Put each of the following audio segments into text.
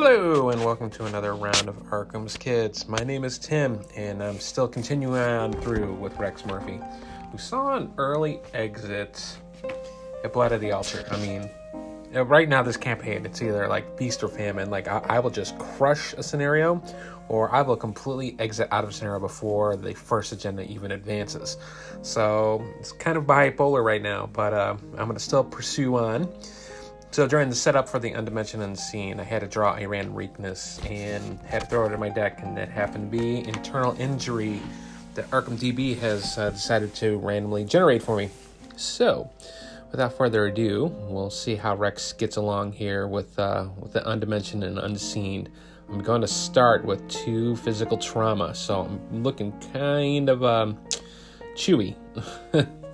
Hello, and welcome to another round of Arkham's Kids. My name is Tim, and I'm still continuing on through with Rex Murphy, who saw an early exit at Blood of the Altar. I mean, uh, right now, this campaign, it's either like feast or famine. Like, I, I will just crush a scenario, or I will completely exit out of a scenario before the first agenda even advances. So, it's kind of bipolar right now, but uh, I'm going to still pursue on. So during the setup for the Undimensioned Unseen, I had to draw a random weakness and had to throw it in my deck, and that happened to be Internal Injury that Arkham DB has uh, decided to randomly generate for me. So, without further ado, we'll see how Rex gets along here with uh, with the Undimensioned and Unseen. I'm going to start with two physical trauma, so I'm looking kind of um, chewy.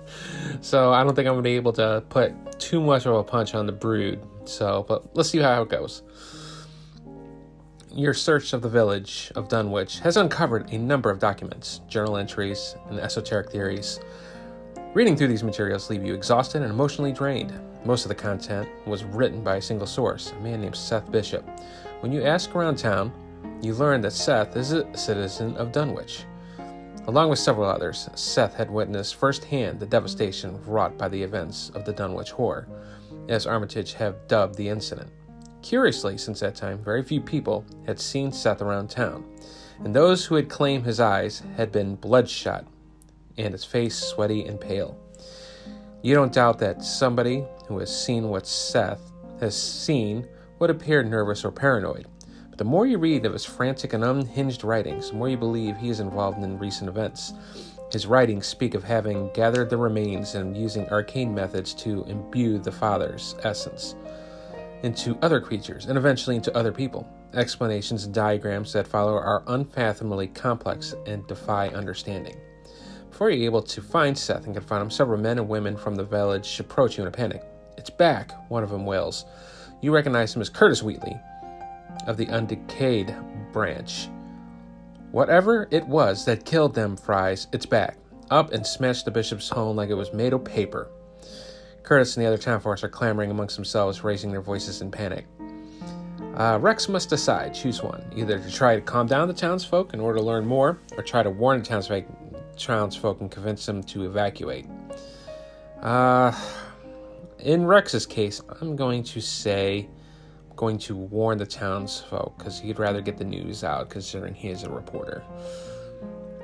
so I don't think I'm to be able to put too much of a punch on the brood. So, but let's see how it goes. Your search of the village of Dunwich has uncovered a number of documents, journal entries, and esoteric theories. Reading through these materials leave you exhausted and emotionally drained. Most of the content was written by a single source, a man named Seth Bishop. When you ask around town, you learn that Seth is a citizen of Dunwich. Along with several others, Seth had witnessed firsthand the devastation wrought by the events of the Dunwich Horror, as Armitage have dubbed the incident. Curiously, since that time, very few people had seen Seth around town, and those who had claimed his eyes had been bloodshot and his face sweaty and pale. You don't doubt that somebody who has seen what Seth has seen would appear nervous or paranoid. But the more you read of his frantic and unhinged writings, the more you believe he is involved in recent events. His writings speak of having gathered the remains and using arcane methods to imbue the Father's essence into other creatures and eventually into other people. Explanations and diagrams that follow are unfathomably complex and defy understanding. Before you're able to find Seth and confront him, several men and women from the village approach you in a panic. It's back, one of them wails. You recognize him as Curtis Whateley, of the undecayed branch. Whatever it was that killed them Fryes, it's back. Up and smashed the bishop's home like it was made of paper. Curtis and the other town force are clamoring amongst themselves, raising their voices in panic. Uh, Rex must decide, choose one, either to try to calm down the townsfolk in order to learn more, or try to warn the townsfolk, townsfolk and convince them to evacuate. Uh, in Rex's case, I'm going to say going to warn the townsfolk because he'd rather get the news out considering he is a reporter.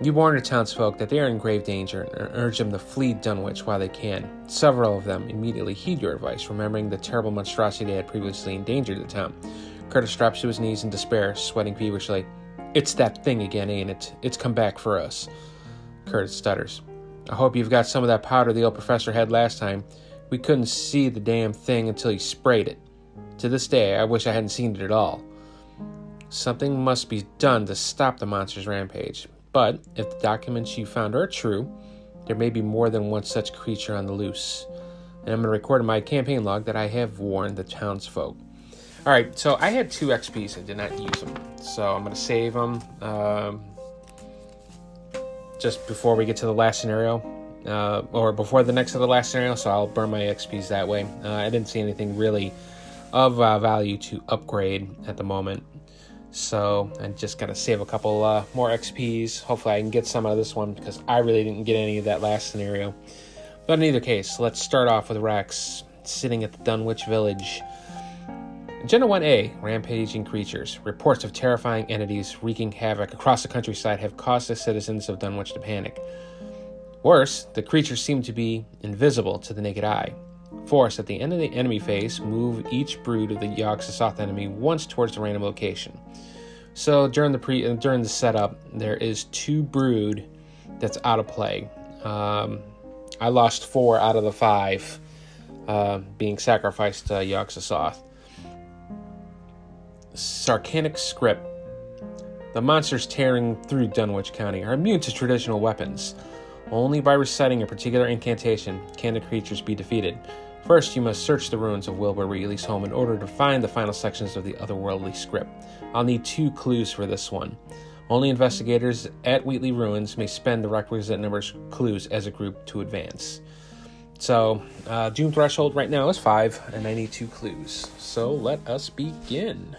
You warn the townsfolk that they are in grave danger and urge them to flee Dunwich while they can. Several of them immediately heed your advice, remembering the terrible monstrosity that had previously endangered the town. Curtis drops to his knees in despair, sweating feverishly. It's that thing again, ain't it? It's come back for us. Curtis stutters. I hope you've got some of that powder the old professor had last time. We couldn't see the damn thing until he sprayed it. To this day, I wish I hadn't seen it at all. Something must be done to stop the monster's rampage. But if the documents you found are true, there may be more than one such creature on the loose. And I'm going to record in my campaign log that I have warned the townsfolk. All right, so I had two XPs. I did not use them. So I'm going to save them um, just before we get to the last scenario. Uh, or before the next to the last scenario, so I'll burn my XPs that way. Uh, I didn't see anything really of uh, value to upgrade at the moment. So I just got to save a couple uh, more XPs. Hopefully, I can get some out of this one because I really didn't get any of that last scenario. But in either case, let's start off with Rex sitting at the Dunwich Village. Agenda 1A Rampaging Creatures. Reports of terrifying entities wreaking havoc across the countryside have caused the citizens of Dunwich to panic. Worse, the creatures seem to be invisible to the naked eye. Force at the end of the enemy phase, move each brood of the Yogg-Sothoth enemy once towards the random location. So during the pre uh, during the setup, there is two brood that's out of play. Um, I lost four out of the five uh, being sacrificed to Yogg-Sothoth. Saracenic script. The monsters tearing through Dunwich County are immune to traditional weapons. Only by reciting a particular incantation can the creatures be defeated. First, you must search the ruins of Wilbur Whateley's home in order to find the final sections of the otherworldly script. I'll need two clues for this one. Only investigators at Whateley Ruins may spend the requisite number of clues as a group to advance. So, uh, Doom Threshold right now is five, and I need two clues. So, let us begin.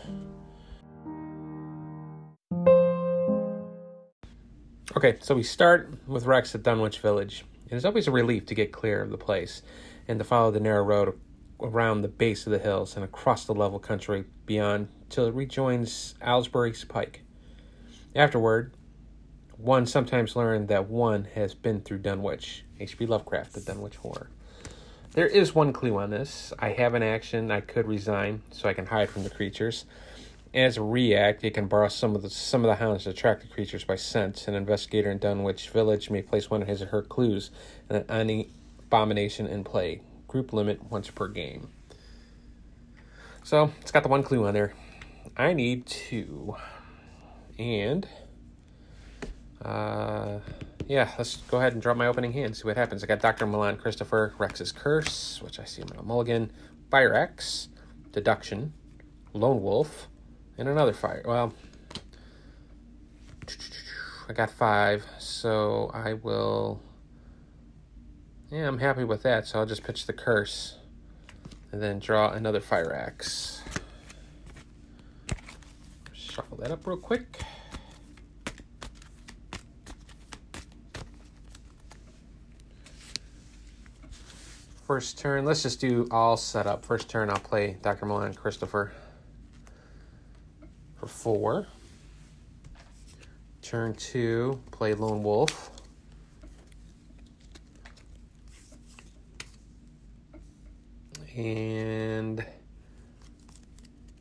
Okay, so we start with Rex at Dunwich Village. It is always a relief to get clear of the place and to follow the narrow road around the base of the hills and across the level country beyond till it rejoins Aylesbury's Pike. Afterward, one sometimes learned that one has been through Dunwich. H.P. Lovecraft, the Dunwich Horror. There is one clue on this. I have an action I could resign so I can hide from the creatures. As a react, you can borrow some of the some of the hounds to attract the creatures by scent. An investigator in Dunwich Village may place one of his or her clues and any abomination in play. Group limit once per game. So it's got the one clue on there. I need two. And uh yeah, let's go ahead and drop my opening hand, see what happens. I got Dr. Milan Christopher, Rex's Curse, which I see him a mulligan, Fire Axe, Deduction, Lone Wolf, and another fire. Well, I got five, so I will. Yeah, I'm happy with that, so I'll just pitch the curse and then draw another fire axe. Shuffle that up real quick. First turn, let's just do all setup. First turn, I'll play Dr. Milan Christopher for four. Turn two, play Lone Wolf. And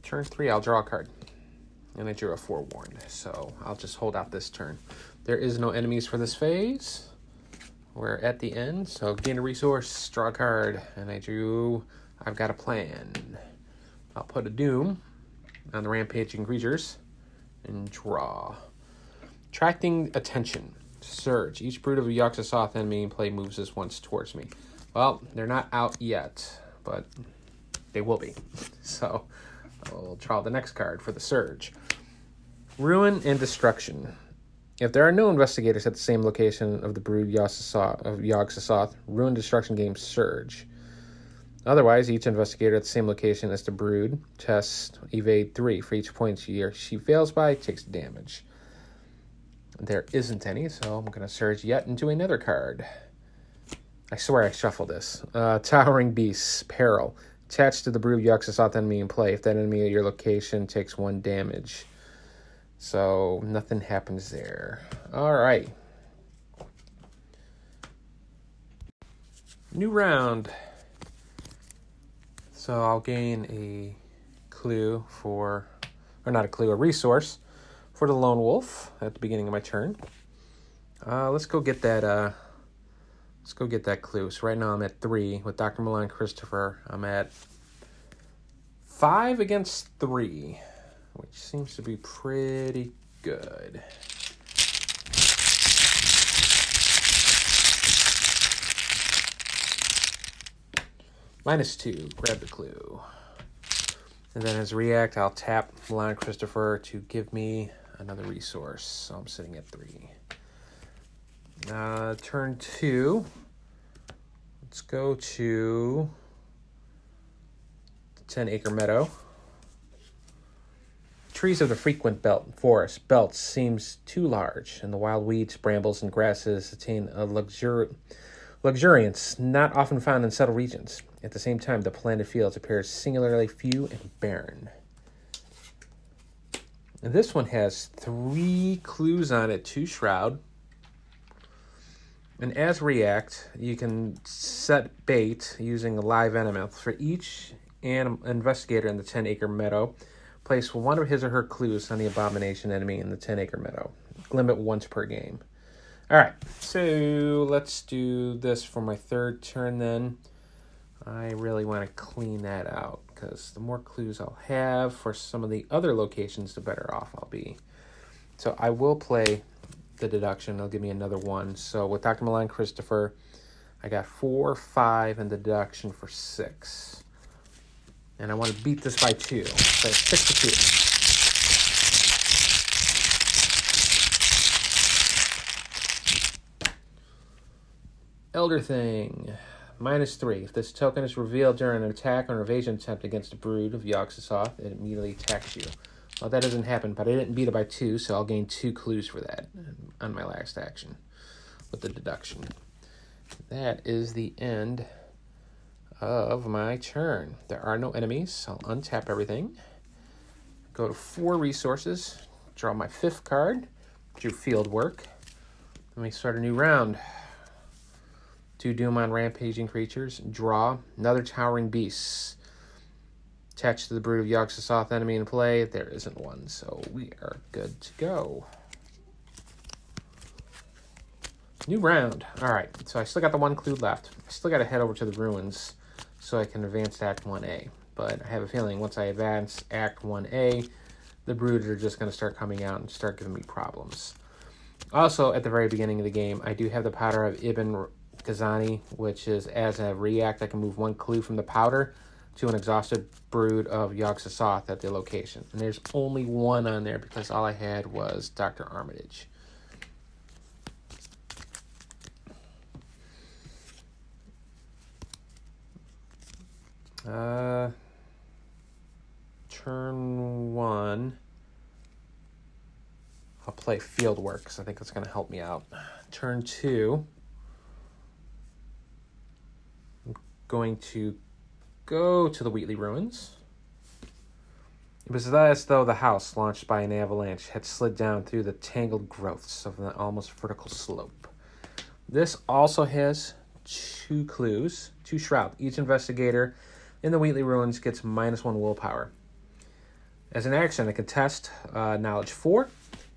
turn three, I'll draw a card. And I drew a forewarned, so I'll just hold out this turn. There is no enemies for this phase. We're at the end, so gain a resource, draw a card, and I drew I've got a plan. I'll put a doom on the rampaging creatures and draw. Attracting attention. Surge. Each brood of a Yog-Sothoth enemy in play moves this once towards me. Well, they're not out yet, but they will be. So I'll draw the next card for the Surge. Ruin and Destruction. If there are no investigators at the same location of the brood Yog-Sothoth, Ruin Destruction games Surge. Otherwise, each investigator at the same location as the brood tests evade three for each point she or she fails by takes damage. There isn't any, so I'm going to surge yet into another card. I swear I shuffled this. Uh, Towering Beasts, Peril. Attached to the brood Yog-Sothoth enemy in play. If that enemy at your location takes one damage. So nothing happens there. All right. New round. So I'll gain a clue for, or not a clue, a resource for the lone wolf at the beginning of my turn. Uh, let's go get that. Uh, let's go get that clue. So right now I'm at three with Dr. Milan Christopher. I'm at five against three, which seems to be pretty good. Minus two, grab the clue. And then as react, I'll tap Milan Christopher to give me another resource. So I'm sitting at three. Uh, turn two. Let's go to 10 acre meadow. Trees of the frequent belt forest belts seems too large, and the wild weeds, brambles, and grasses attain a luxur- luxuriance not often found in settled regions. At the same time, the planted fields appear singularly few and barren. And this one has three clues on it to Shroud. And as React, you can set bait using a live animal. For each anim- investigator in the 10 acre meadow, place one of his or her clues on the abomination enemy in the 10 acre meadow. Limit once per game. All right, so let's do this for my third turn then. I really want to clean that out because the more clues I'll have for some of the other locations, the better off I'll be. So I will play the deduction. They'll give me another one. So with Dr. Milan Christopher, I got four, five, and the deduction for six. And I want to beat this by two. So six to two. Elder Thing minus three. If this token is revealed during an attack or an evasion attempt against a brood of Yog-Sothoth, it immediately attacks you. Well, that doesn't happen, but I didn't beat it by two, so I'll gain two clues for that on my last action with the deduction. That is the end of my turn. There are no enemies. I'll untap everything. Go to four resources. Draw my fifth card. Do field work. Let me start a new round. Two Doom on rampaging creatures. Draw another towering beast. Attached to the brood of Yogg-Sothoth enemy in play. There isn't one, so we are good to go. New round. All right, so I still got the one clue left. I still got to head over to the ruins so I can advance Act 1A. But I have a feeling once I advance Act 1A, the Brood are just going to start coming out and start giving me problems. Also, at the very beginning of the game, I do have the powder of Ibn Ghazi, which is as a react, I can move one clue from the powder to an exhausted brood of Yogg-Sothoth at the location. And there's only one on there because all I had was Dr. Armitage. Uh, turn one. I'll play field work because I think that's going to help me out. Turn two. I'm going to go to the Whateley Ruins. It was as though the house, launched by an avalanche, had slid down through the tangled growths of an almost vertical slope. This also has two clues, two shroud. Each investigator in the Whateley Ruins gets minus one willpower. As an action, I can test uh, knowledge four.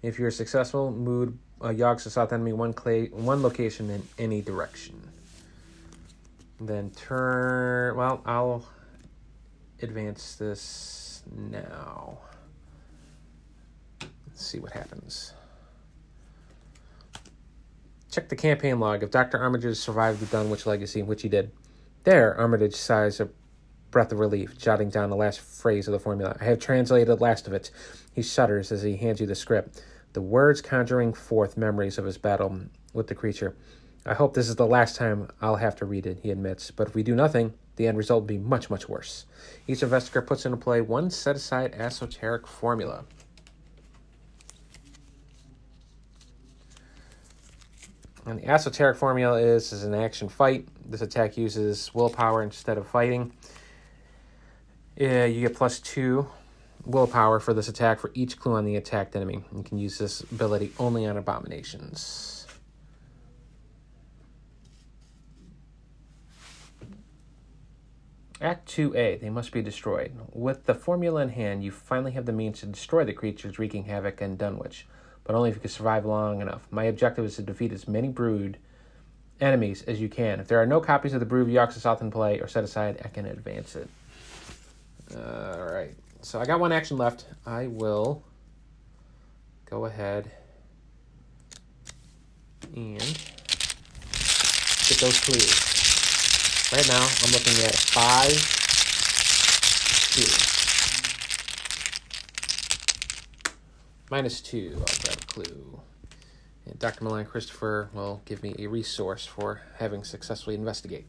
If you're successful, move uh, Yogg-Sothoth enemy one clay, one location in any direction. Then turn. Well, I'll advance this now. Let's see what happens. Check the campaign log. If Dr. Armitage survived the Dunwich legacy, which he did, there, Armitage sighs a breath of relief, jotting down the last phrase of the formula. I have translated last of it. He shudders as he hands you the script, the words conjuring forth memories of his battle with the creature. I hope this is the last time I'll have to read it, he admits, but if we do nothing, the end result will be much, much worse. Each investigator puts into play one set aside esoteric formula. And the esoteric formula is, is an action fight. This attack uses willpower instead of fighting. Yeah, you get plus two willpower for this attack for each clue on the attacked enemy. You can use this ability only on abominations. Act 2A, they must be destroyed. With the formula in hand, you finally have the means to destroy the creatures wreaking havoc in Dunwich, but only if you can survive long enough. My objective is to defeat as many brood enemies as you can. If there are no copies of the Brood of Yogg-Sothoth in play or set aside, I can advance it. All right. So I got one action left. I will go ahead and get those clues. Right now, I'm looking at five, two. Minus two, I'll grab a clue. And Dr. Milan Christopher will give me a resource for having successfully investigate.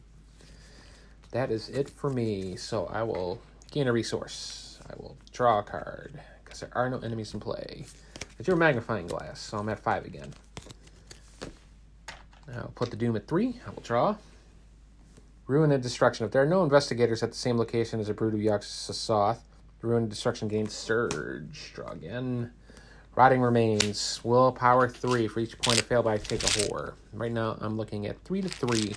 That is it for me, so I will Gain a resource. I will draw a card because there are no enemies in play. I drew a magnifying glass, so I'm at five again. I'll put the doom at three. I will draw. Ruin and destruction. If there are no investigators at the same location as a brood of Yogg-Sothoth, ruin and destruction gains surge. Draw again. Rotting remains. Willpower three. For each point of fail by take a horror. Right now I'm looking at three to three.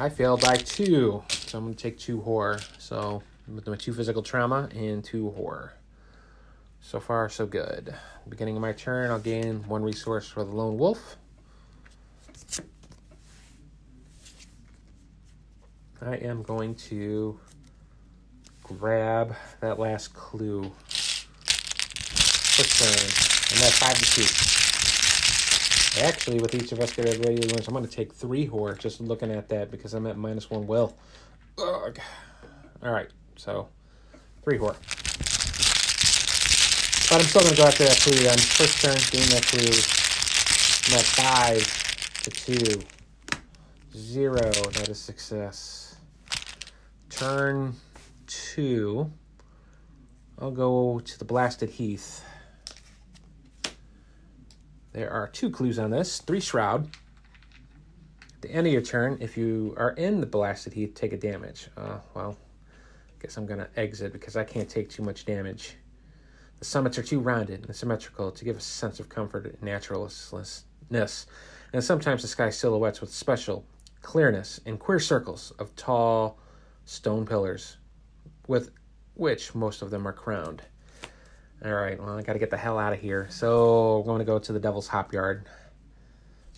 I failed by two. So I'm going to take two horror. So with my two physical trauma and two horror. So far, so good. Beginning of my turn, I'll gain one resource for the lone wolf. I am going to grab that last clue. First turn. And that's five to two. Actually, with each investigator ready wins, I'm going to take three horror just looking at that because I'm at minus one will. Ugh. All right, so three horror. But I'm still going to go after that clue then. First turn, gain that clue. I'm at five to two. zero. That is success. Turn two. I'll go to the Blasted Heath. There are two clues on this. Three Shroud. At the end of your turn, if you are in the Blasted Heath, take a damage. Uh, well, guess I'm going to exit because I can't take too much damage. The summits are too rounded and symmetrical to give a sense of comfort and naturalness, and sometimes the sky silhouettes with special clearness in queer circles of tall stone pillars, with which most of them are crowned. All right, well, I got to get the hell out of here. So I'm to go to the Devil's Hop Yard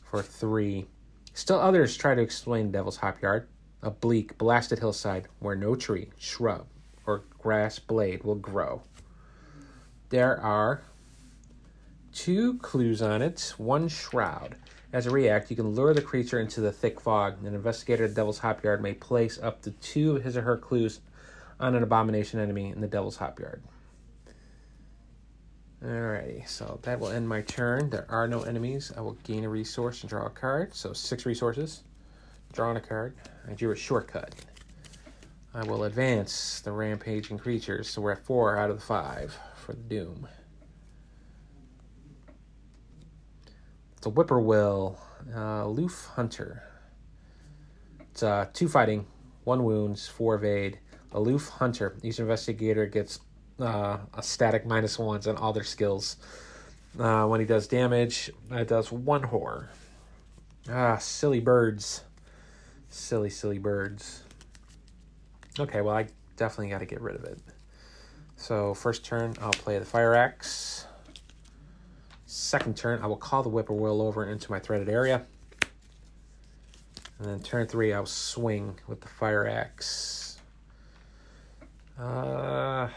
for three. Still others try to explain Devil's Hop Yard, a bleak, blasted hillside where no tree, shrub, or grass blade will grow. There are two clues on it, one shroud. As a react, you can lure the creature into the thick fog. An investigator at the Devil's Hop Yard may place up to two of his or her clues on an abomination enemy in the Devil's Hop Yard. Alrighty, so that will end my turn. There are no enemies. I will gain a resource and draw a card. So six resources. Drawing a card. I drew a shortcut. I will advance the rampaging creatures. So we're at four out of the five for Doom. It's a Whippoorwill, uh, Loof Hunter. It's uh, two fighting, one wounds, four evade. Aloof Hunter. Each investigator gets uh, a static minus ones on all their skills. Uh, when he does damage, it does one horror. Ah, silly birds. Silly, silly birds. Okay, well, I definitely got to get rid of it. So, first turn, I'll play the Fire Axe. Second turn, I will call the Whippoorwill over into my threaded area. And then turn three, I'll swing with the Fire Axe. Uh,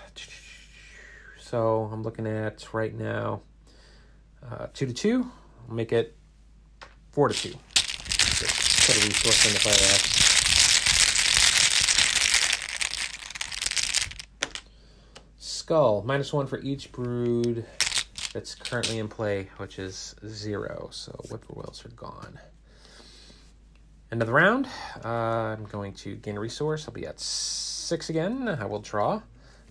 so I'm looking at right now uh, two to two. I'll make it four to two. Put a resource in the fire axe. Skull minus one for each brood that's currently in play, which is zero. So whippoorwills are gone. End of the round. Uh, I'm going to gain a resource. I'll be at six again. I will draw.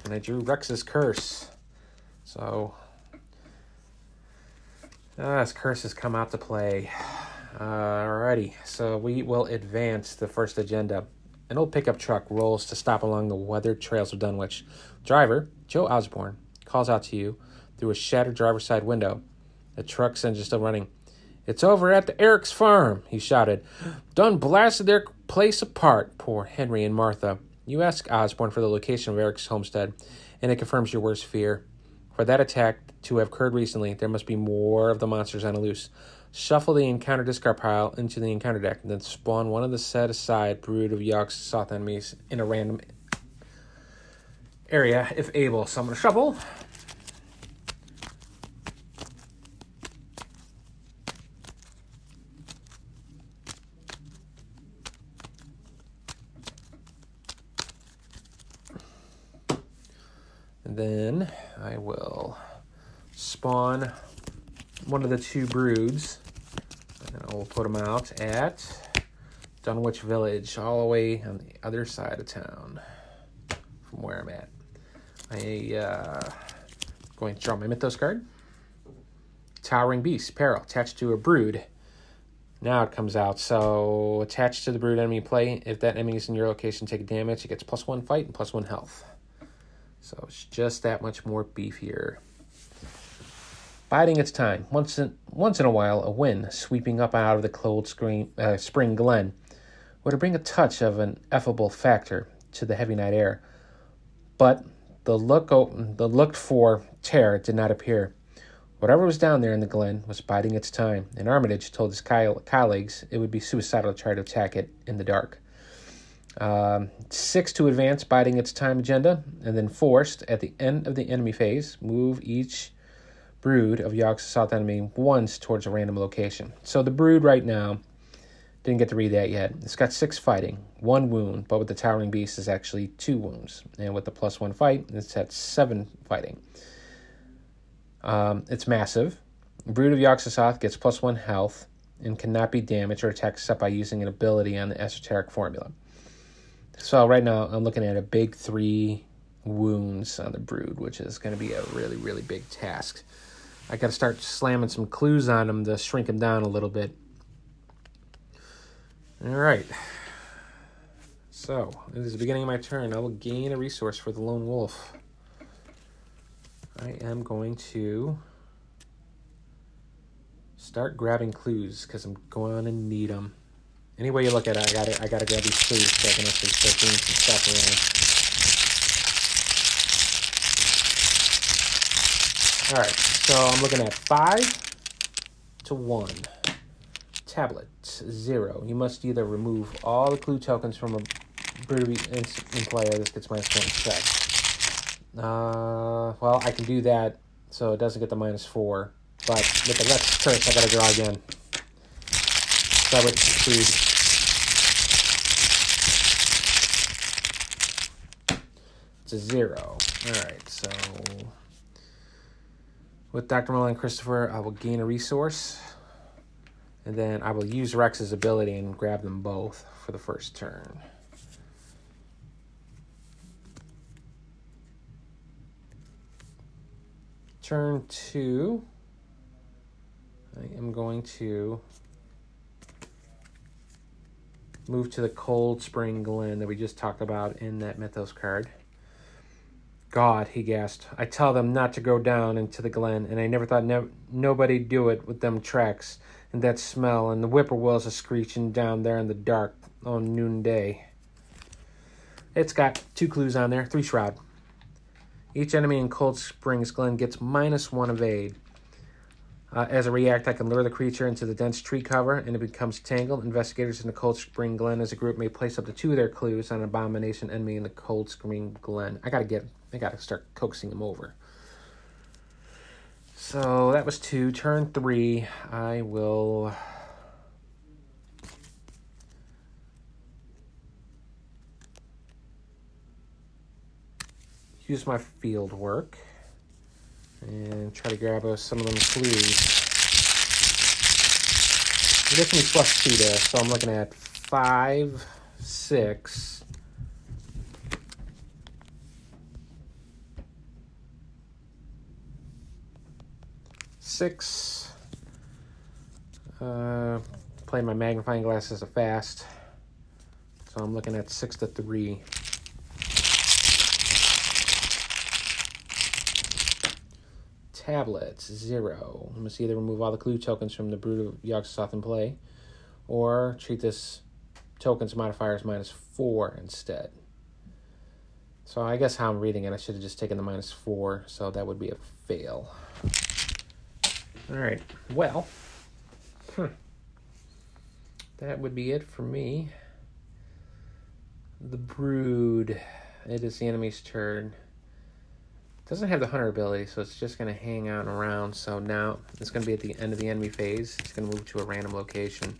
And I drew Rex's Curse. So, uh, as curses come out to play. Uh, alrighty, so we will advance the first agenda. An old pickup truck rolls to stop along the weathered trails of Dunwich. Driver, Joe Osborne, calls out to you through a shattered driver's side window. The truck's engine still running. It's over at the Eric's farm, he shouted. Done blasted their place apart, poor Henry and Martha. You ask Osborne for the location of Eric's homestead, and it confirms your worst fear. For that attack to have occurred recently, there must be more of the monsters on the loose. Shuffle the encounter discard pile into the encounter deck, and then spawn one of the set aside brood of Yogg Sothoth enemies in a random area if able. So I'm going to shuffle. And then I will spawn one of the two broods. And I will put them out at Dunwich Village, all the way on the other side of town from where I'm at. I uh, going to draw my Mythos card. Towering Beast, Peril, attached to a brood. Now it comes out. So attached to the brood enemy play. If that enemy is in your location, take damage. It gets plus one fight and plus one health. So it's just that much more beefier. Biding its time. Once in, once in a while, a wind sweeping up out of the cold screen, uh, spring glen would bring a touch of an effable factor to the heavy night air. But the look the looked for terror did not appear. Whatever was down there in the glen was biding its time, and Armitage told his colleagues it would be suicidal to try to attack it in the dark. Um, six to advance, biding its time agenda, and then forced at the end of the enemy phase, move each brood of Yogg Sothoth enemy once towards a random location. So the brood right now didn't get to read that yet. It's got six fighting, one wound, but with the towering beast is actually two wounds, and with the plus one fight, it's at seven fighting. Um, it's massive. Brood of Sothoth gets plus one health and cannot be damaged or attacked except by using an ability on the esoteric formula. So right now I'm looking at a big three wounds on the brood, which is going to be a really, really big task. I got to start slamming some clues on them to shrink them down a little bit. All right. So, this is the beginning of my turn. I will gain a resource for the lone wolf. I am going to start grabbing clues because I'm going to need them. Any way you look at it, I got I got to grab these clues so I can actually start doing some stuff around. All right, so I'm looking at five to one. Tablet zero. You must either remove all the clue tokens from a Broody in, in player. This gets minus one check. Uh, well, I can do that so it doesn't get the minus four. But with the Rex curse, I gotta draw again. So I would succeed. It's a zero. Alright, so with Dr. Mullen and Christopher, I will gain a resource. And then I will use Rex's ability and grab them both for the first turn. Turn two, I am going to move to the Cold Spring Glen that we just talked about in that Mythos card. God, he gasped. I tell them not to go down into the glen, and I never thought ne- nobody'd do it with them tracks and that smell and the whippoorwills are screeching down there in the dark on noonday. It's got two clues on there, three shroud. Each enemy in Cold Springs Glen gets minus one evade. Uh, as a react, I can lure the creature into the dense tree cover and it becomes tangled. Investigators in the Cold Spring Glen as a group may place up to two of their clues on an abomination enemy in the Cold Spring Glen. I gotta get, I gotta start coaxing them over. So that was two. Turn three, I will. Use my field work and try to grab us some of them clues. It gets me plus two there, so I'm looking at five, six. Six. Uh, my magnifying glass as a fast. So I'm looking at six to three. tablets, zero. I must either remove all the clue tokens from the Brood of Yogg-Sothoth in play, or treat this tokens modifier as minus four instead. So I guess how I'm reading it, I should have just taken the minus four, so that would be a fail. Alright, well, hmm. that would be it for me. The Brood, it is the enemy's turn doesn't have the hunter ability, so it's just going to hang out and around. So now it's going to be at the end of the enemy phase. It's going to move to a random location.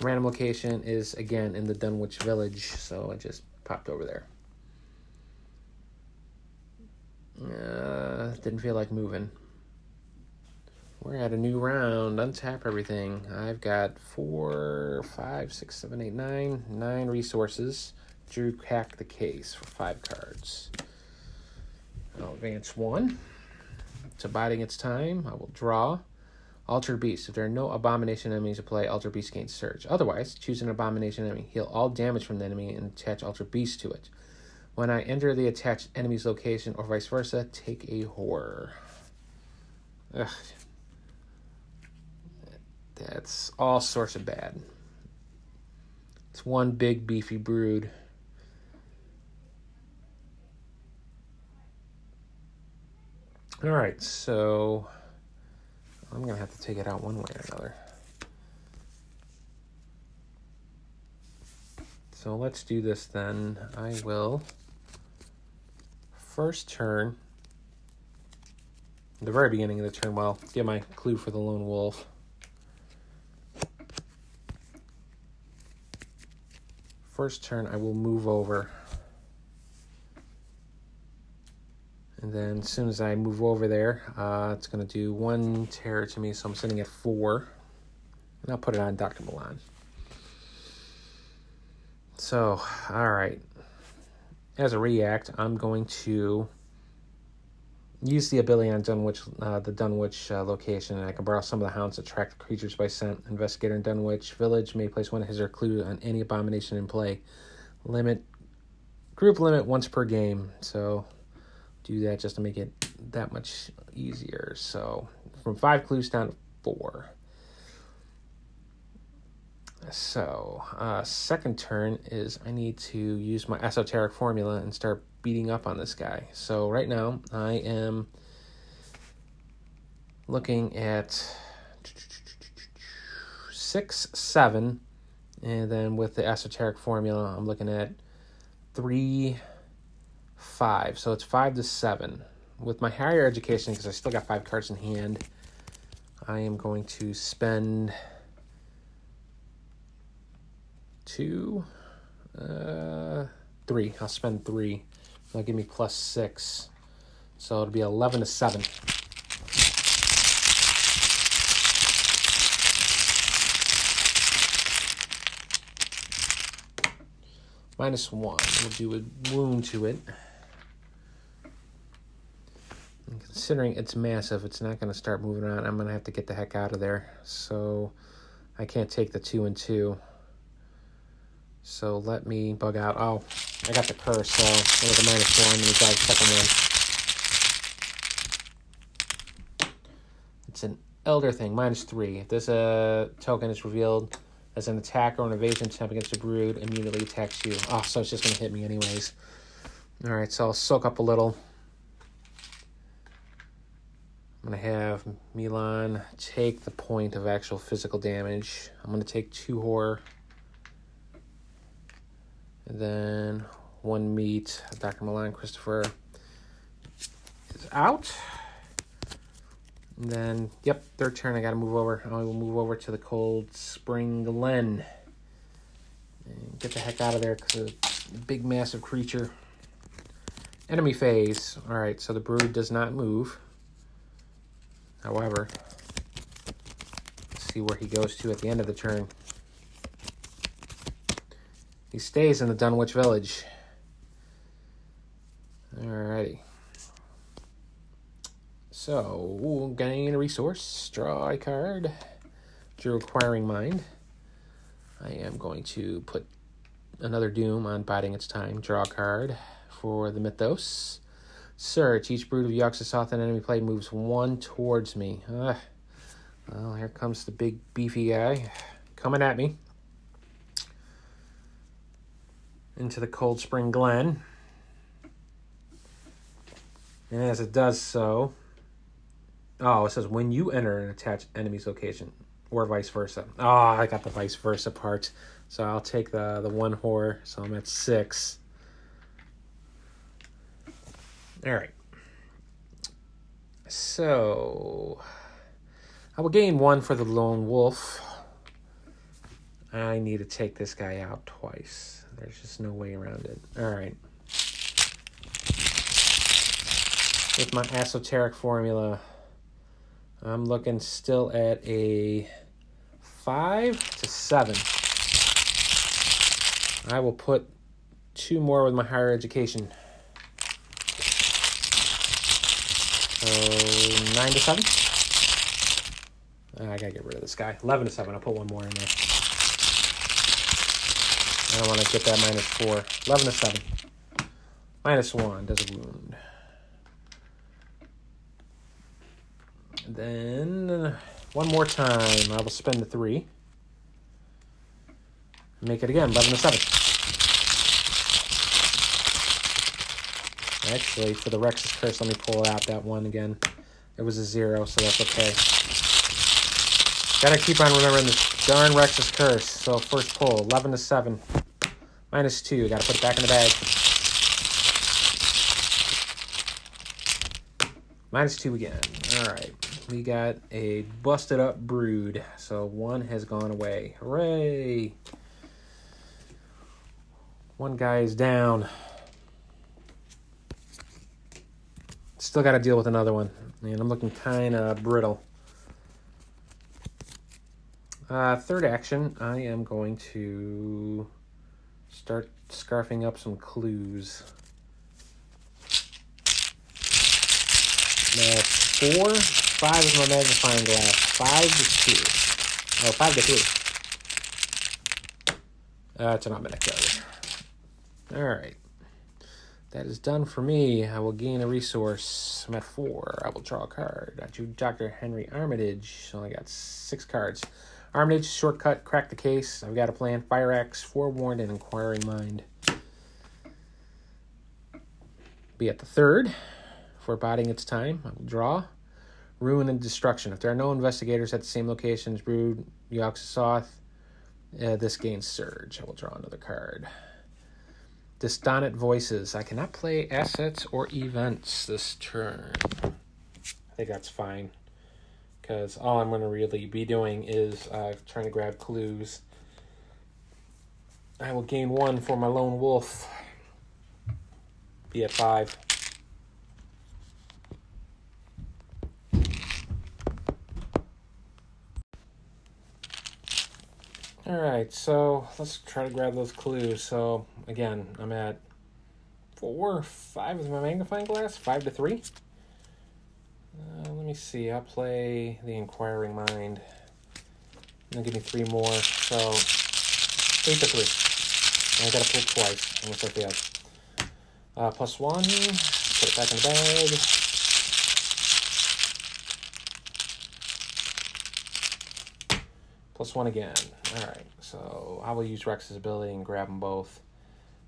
Random location is, again, in the Dunwich Village, so it just popped over there. Uh, didn't feel like moving. We're at a new round. Untap everything. I've got four, five, six, seven, eight, nine, nine resources. Drew hack the case for five cards. I'll advance one. It's abiding its time. I will draw. Alter Beast. If there are no abomination enemies to play, Alter Beast gains Surge. Otherwise, choose an abomination enemy. Heal all damage from the enemy and attach Alter Beast to it. When I enter the attached enemy's location or vice versa, take a horror. Ugh. That's all sorts of bad. It's one big beefy brood. All right, so I'm going to have to take it out one way or another. So let's do this then. I will first turn, the very beginning of the turn, well, get my clue for the lone wolf. First turn, I will move over And then as soon as I move over there, uh, it's going to do one terror to me, so I'm sitting at four. And I'll put it on Dr. Milan. So, all right. As a react, I'm going to use the ability on Dunwich, uh, the Dunwich uh, location, and I can borrow some of the hounds to track the creatures by scent. Investigator in Dunwich Village may place one of his or clue on any abomination in play. Limit group limit once per game. So do that just to make it that much easier. So from five clues down to four. So, uh, second turn is I need to use my esoteric formula and start beating up on this guy. So, right now, I am looking at six, seven, and then with the esoteric formula, I'm looking at three, five. So, it's five to seven. With my higher education, because I still got five cards in hand, I am going to spend two, uh, three. I'll spend three. That'll give me plus six. So it'll be 11 to 7. Minus 1. We'll do a wound to it. And considering it's massive, it's not going to start moving around. I'm going to have to get the heck out of there. So I can't take the 2 and 2. So let me bug out. Oh, I got the curse, so there's a minus one. Let me try the second one. It's an elder thing, minus three. If this uh, token is revealed as an attack or an evasion attempt against a brood, immediately attacks you. Oh, so it's just going to hit me anyways. Alright, so I'll soak up a little. I'm going to have Milan take the point of actual physical damage. I'm going to take two horror. And then one meat. Dr. Milan Christopher is out. And then, yep, third turn. I got to move over. I will move over to the Cold Spring Glen. And get the heck out of there because a big, massive creature. Enemy phase. All right, so the brood does not move. However, see where he goes to at the end of the turn. He stays in the Dunwich Village. Alrighty. So, gain a resource, draw a card, drew acquiring mind. I am going to put another doom on biding its time, draw a card for the mythos. Search. Each brood of Yogg-Sothoth enemy play moves one towards me. Uh, well, here comes the big beefy guy coming at me. Into the Cold Spring Glen. And as it does so, oh, it says when you enter an attached enemy's location, or vice versa. Oh, I got the vice versa part. So I'll take the, the one whore, so I'm at six. All right. So I will gain one for the lone wolf. I need to take this guy out twice. There's just no way around it. All right. With my esoteric formula, I'm looking still at a five to seven. I will put two more with my higher education. So nine to seven. Ah, I gotta get rid of this guy. Eleven to seven. I'll put one more in there. I don't want to get that minus 4. 11 to 7. Minus 1 does a wound. And then uh, one more time, I will spend the 3. Make it again, 11 to 7. Actually, for the Rex's Curse, let me pull out that one again. It was a 0, so that's okay. Gotta keep on remembering this darn Rex's Curse. So first pull, 11 to 7. Minus two. Gotta put it back in the bag. Minus two again. Alright. We got a busted up brood. So one has gone away. Hooray! One guy is down. Still got to deal with another one. And I'm looking kind of brittle. Uh, third action, I am going to start scarfing up some clues. That's four, five is my magnifying glass, five to two. Oh, five to three. Uh, That's an automatic. All right. That is done for me. I will gain a resource. I'm at four. I will draw a card. I drew Dr. Henry Armitage. Only got six cards. Armitage, shortcut, crack the case. I've got a plan. Fire axe, forewarned, and inquiring mind. Be at the third. For biding its time, I will draw. Ruin and destruction. If there are no investigators at the same locations, Brood, Yog-Sothoth, uh, this gains surge. I will draw another card. Dissonant voices. I cannot play assets or events this turn. I think that's fine. Because all I'm going to really be doing is uh, trying to grab clues. I will gain one for my lone wolf. Be at five. All right, so let's try to grab those clues. So again, I'm at four, five is my magnifying glass, five to three. Uh, let me see. I'll play the inquiring mind. And give me three more. So eight to three. And I gotta pull twice. Start the out. Uh, plus one. Put it back in the bag. Plus one again. All right, so I will use Rex's ability and grab them both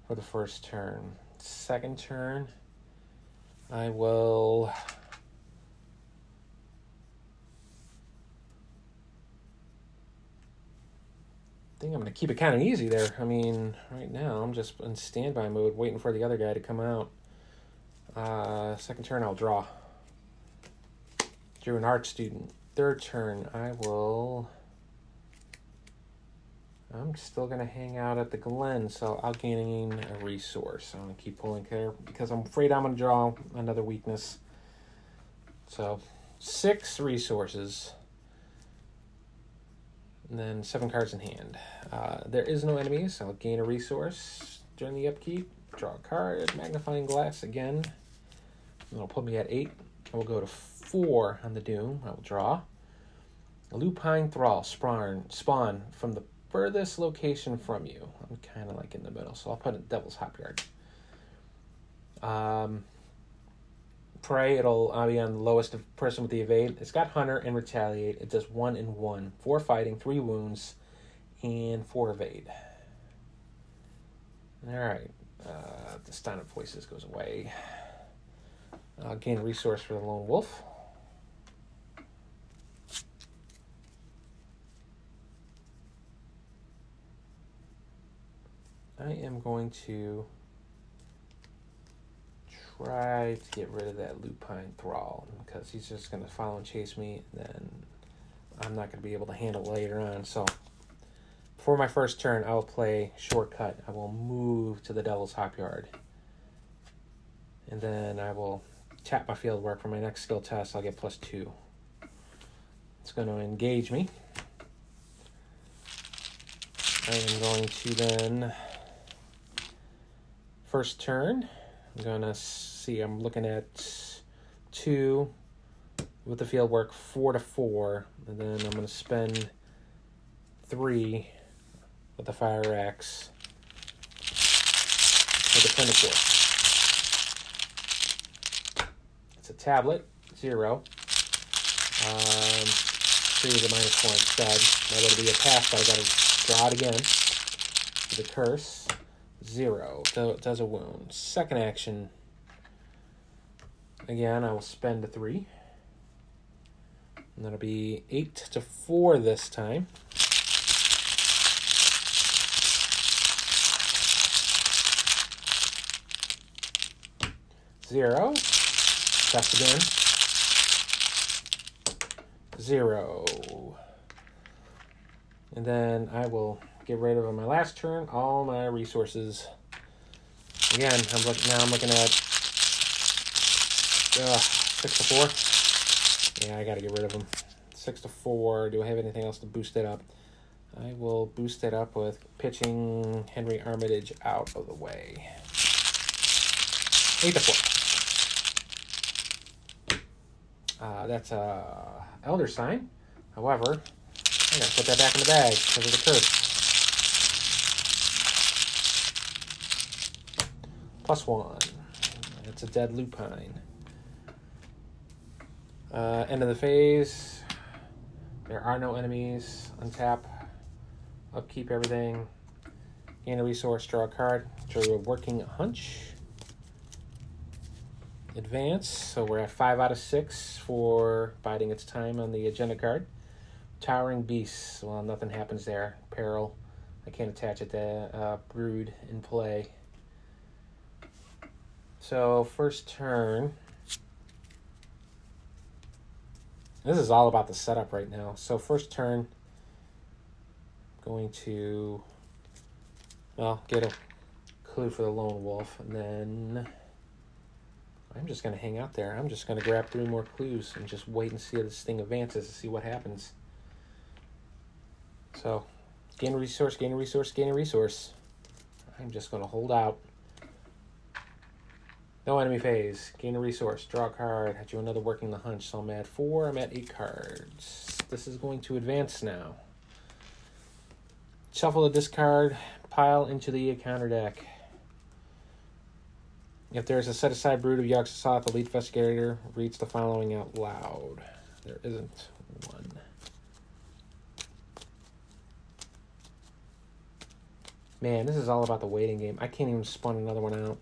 for the first turn. Second turn, I will. I think I'm going to keep it kind of easy there. I mean, right now I'm just in standby mode, waiting for the other guy to come out. Uh, second turn, I'll draw. Drew an art student. Third turn, I will. I'm still to hang out at the Glen, so I'll gain a resource. I'm to keep pulling care because I'm afraid I'm to draw another weakness. So, six resources. And then seven cards in hand. Uh, there is no enemies. I'll gain a resource during the upkeep. Draw a card. Magnifying glass again. It'll put me at eight. I will go to four on the Doom. I will draw. A Lupine Thrall spawn, spawn from the furthest location from you. I'm kind of like in the middle, so I'll put it Devil's Hopyard. Um, Prey, it'll I'll be on the lowest person with the evade. It's got Hunter and Retaliate. It does one and one. Four fighting, three wounds, and four evade. Alright. Uh, the Stein of Voices goes away. I'll gain resource for the Lone Wolf. I am going to try to get rid of that lupine thrall because he's just going to follow and chase me. And then I'm not going to be able to handle later on. So for my first turn, I will play shortcut. I will move to the Devil's hop yard And then I will tap my field work for my next skill test. I'll get plus two. It's going to engage me. I am going to then first turn. I'm gonna see. I'm looking at two with the field work, four to four, and then I'm gonna spend three with the fire axe with the pinnacle. It's a tablet, zero. Um, three is a minus one instead. Now that'll be a pass, but I gotta draw it again. With a curse. Zero. Does a wound. Second action. Again, I will spend a three. And that'll be eight to four this time. Zero. Test again. Zero. And then I will get rid of on my last turn all my resources. Again, I'm looking now. I'm looking at uh, six to four. Yeah, I got to get rid of them. Six to four. Do I have anything else to boost it up? I will boost it up with pitching Henry Armitage out of the way. Eight to four. Uh, that's a elder sign. However, I gotta put that back in the bag because of the curse. Plus one. It's a dead lupine. Uh, end of the phase. There are no enemies. Untap. Upkeep everything. Gain a resource, draw a card. Draw a working hunch. Advance. So we're at five out of six for biding its time on the agenda card. Towering Beasts. Well, nothing happens there. Peril. I can't attach it to uh, Brood in play. So, first turn. This is all about the setup right now. So, first turn, going to, well, get a clue for the lone wolf, and then I'm just going to hang out there. I'm just going to grab three more clues and just wait and see if this thing advances to see what happens. So, gain a resource, gain a resource, gain a resource. I'm just going to hold out. No enemy phase. Gain a resource. Draw a card. Had you another working the hunch. So I'm at four. I'm at eight cards. This is going to advance now. Shuffle the discard pile into the counter deck. If there's a set aside brood of Yog-Sothoth, the investigator reads the following out loud. There isn't one. Man, this is all about the waiting game. I can't even spawn another one out.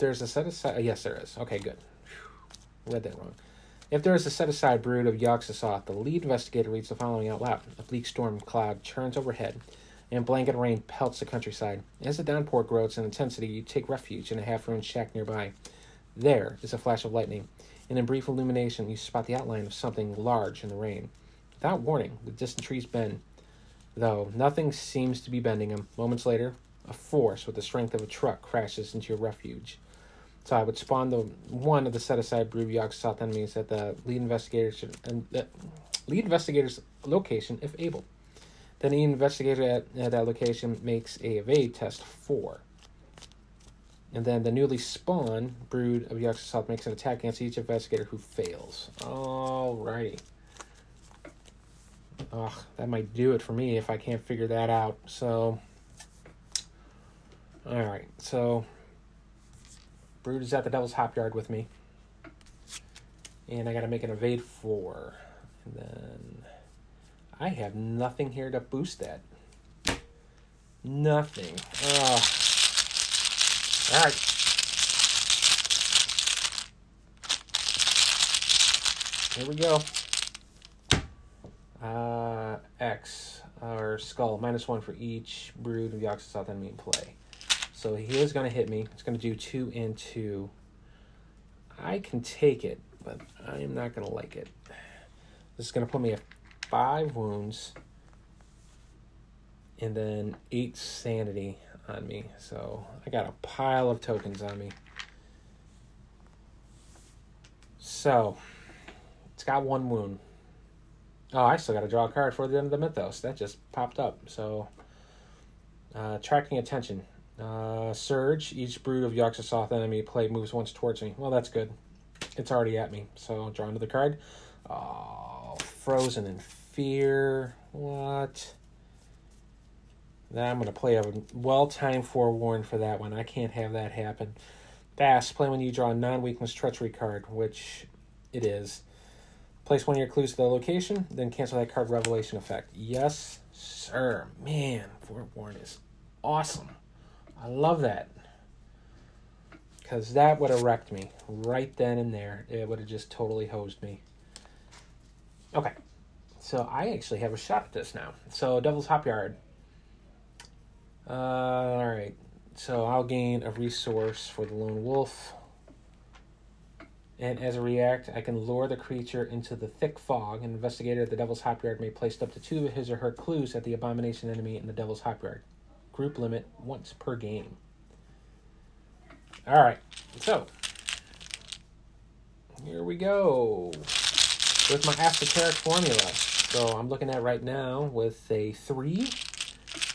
There's a set aside, uh, yes, there is. Okay, good. Read that wrong. If there is a set aside brood of Yog-Sothoth, the lead investigator reads the following out loud. A bleak storm cloud churns overhead, and blanket rain pelts the countryside. As the downpour grows in intensity, you take refuge in a half ruined shack nearby. There is a flash of lightning, and in brief illumination, you spot the outline of something large in the rain. Without warning, the distant trees bend, though nothing seems to be bending them. Moments later, a force with the strength of a truck crashes into your refuge. So I would spawn the one of the set aside brood Yog-Sothoth enemies at the lead investigator should, and the lead investigator's location if able. Then the investigator at, at that location makes a evade test four. And then the newly spawned brood of Yog-Sothoth makes an attack against each investigator who fails. Alrighty. Ugh, that might do it for me if I can't figure that out. So all right, so Brood is at the Devil's Hop Yard with me, and I got to make an evade four, and then I have nothing here to boost that. Nothing. Oh. All right. Here we go. Uh, X, or skull, minus one for each brood of Yog-Sothoth enemy in play. So he is going to hit me. It's going to do two and two. I can take it, but I am not going to like it. This is going to put me at five wounds and then eight sanity on me. So I got a pile of tokens on me. So it's got one wound. Oh, I still got to draw a card for the end of the mythos. That just popped up. So uh, tracking attention. Uh, Surge. Each brood of Yog-Sothoth enemy play moves once towards me. Well, that's good. It's already at me. So, draw another card. Oh, Frozen in Fear. What? Then I'm going to play a well-timed forewarn for that one. I can't have that happen. Fast. Play when you draw a non-weakness treachery card, which it is. Place one of your clues to the location, then cancel that card revelation effect. Yes, sir. Man, forewarn is awesome. I love that. Because that would have wrecked me right then and there. It would have just totally hosed me. Okay. So I actually have a shot at this now. So Devil's Hop Yard. Uh, all right. So I'll gain a resource for the lone wolf. And as a react, I can lure the creature into the thick fog. An investigator at the Devil's Hop Yard may place up to two of his or her clues at the abomination enemy in the Devil's Hop Yard group limit once per game. All right, so here we go with my esoteric formula. So I'm looking at right now with a three,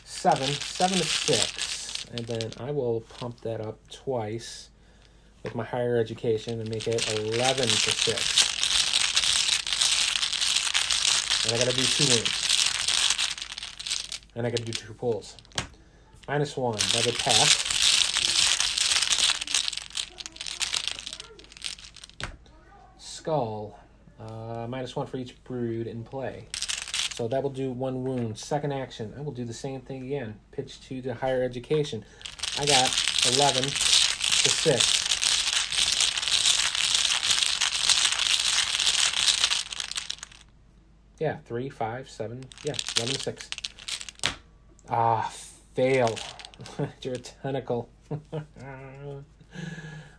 seven, seven to six, and then I will pump that up twice with my higher education and make it 11 to six. And I gotta do two wins. And I gotta do two pulls. Minus one, that would pass. Skull, uh, minus one for each brood in play. So that will do one wound. Second action, I will do the same thing again. Pitch two to higher education. I got 11 to 6. Yeah, 3, 5, 7, yeah, 11 to 6. Ah, fail. You're a tentacle.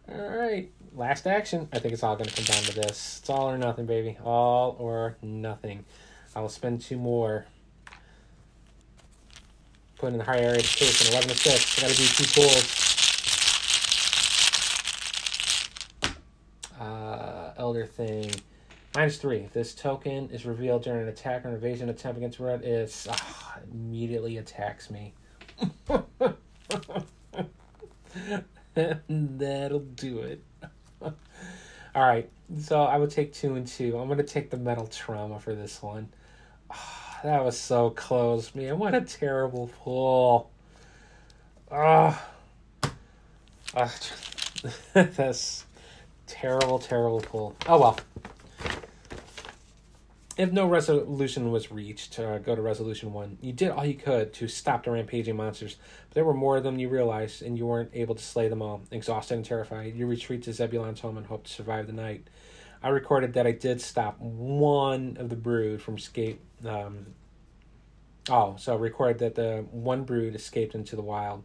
Alright, last action. I think it's all going to come down to this. It's all or nothing, baby. All or nothing. I will spend two more. Put in the higher education, 11 to 6. I got to do two pulls. Uh, Elder Thing. Minus 3. If this token is revealed during an attack or evasion attempt against red, it uh, immediately attacks me. That'll do it. All right, so I would take two and two. I'm to take the metal trauma for this one. Oh, that was so close, man. What a terrible pull. Oh, oh that's terrible, terrible pull. Oh well. If no resolution was reached, uh, go to resolution one. You did all you could to stop the rampaging monsters, but there were more of them you realized, and you weren't able to slay them all. Exhausted and terrified, you retreat to Zebulon's home and hope to survive the night. I recorded that I did stop one of the brood from escape. Um, oh, so I recorded that the one brood escaped into the wild,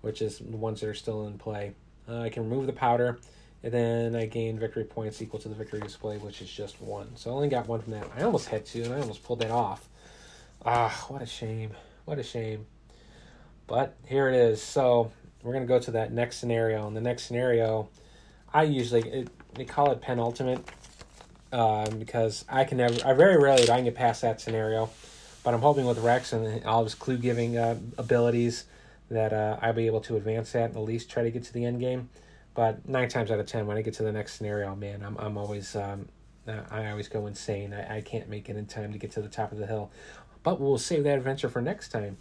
which is the ones that are still in play. Uh, I can remove the powder and then I gained victory points equal to the victory display, which is just one. So I only got one from that. I almost had two, and I almost pulled that off. Ah, what a shame. What a shame. But here it is. So we're going to go to that next scenario. And the next scenario, I usually, it, they call it penultimate um, because I can never, I very rarely I can get past that scenario. But I'm hoping with Rex and all his clue giving uh, abilities that uh, I'll be able to advance that and at least try to get to the end game. But nine times out of ten, when I get to the next scenario, man, I'm I'm always um, I always go insane. I, I can't make it in time to get to the top of the hill. But we'll save that adventure for next time.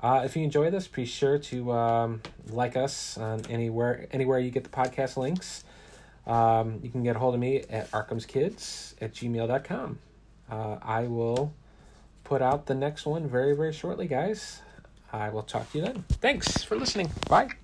Uh, if you enjoy this, be sure to um, like us on anywhere anywhere you get the podcast links. Um, you can get a hold of me at arkhamskids at gmail.com. Uh, I will put out the next one very, very shortly, guys. I will talk to you then. Thanks for listening. Bye.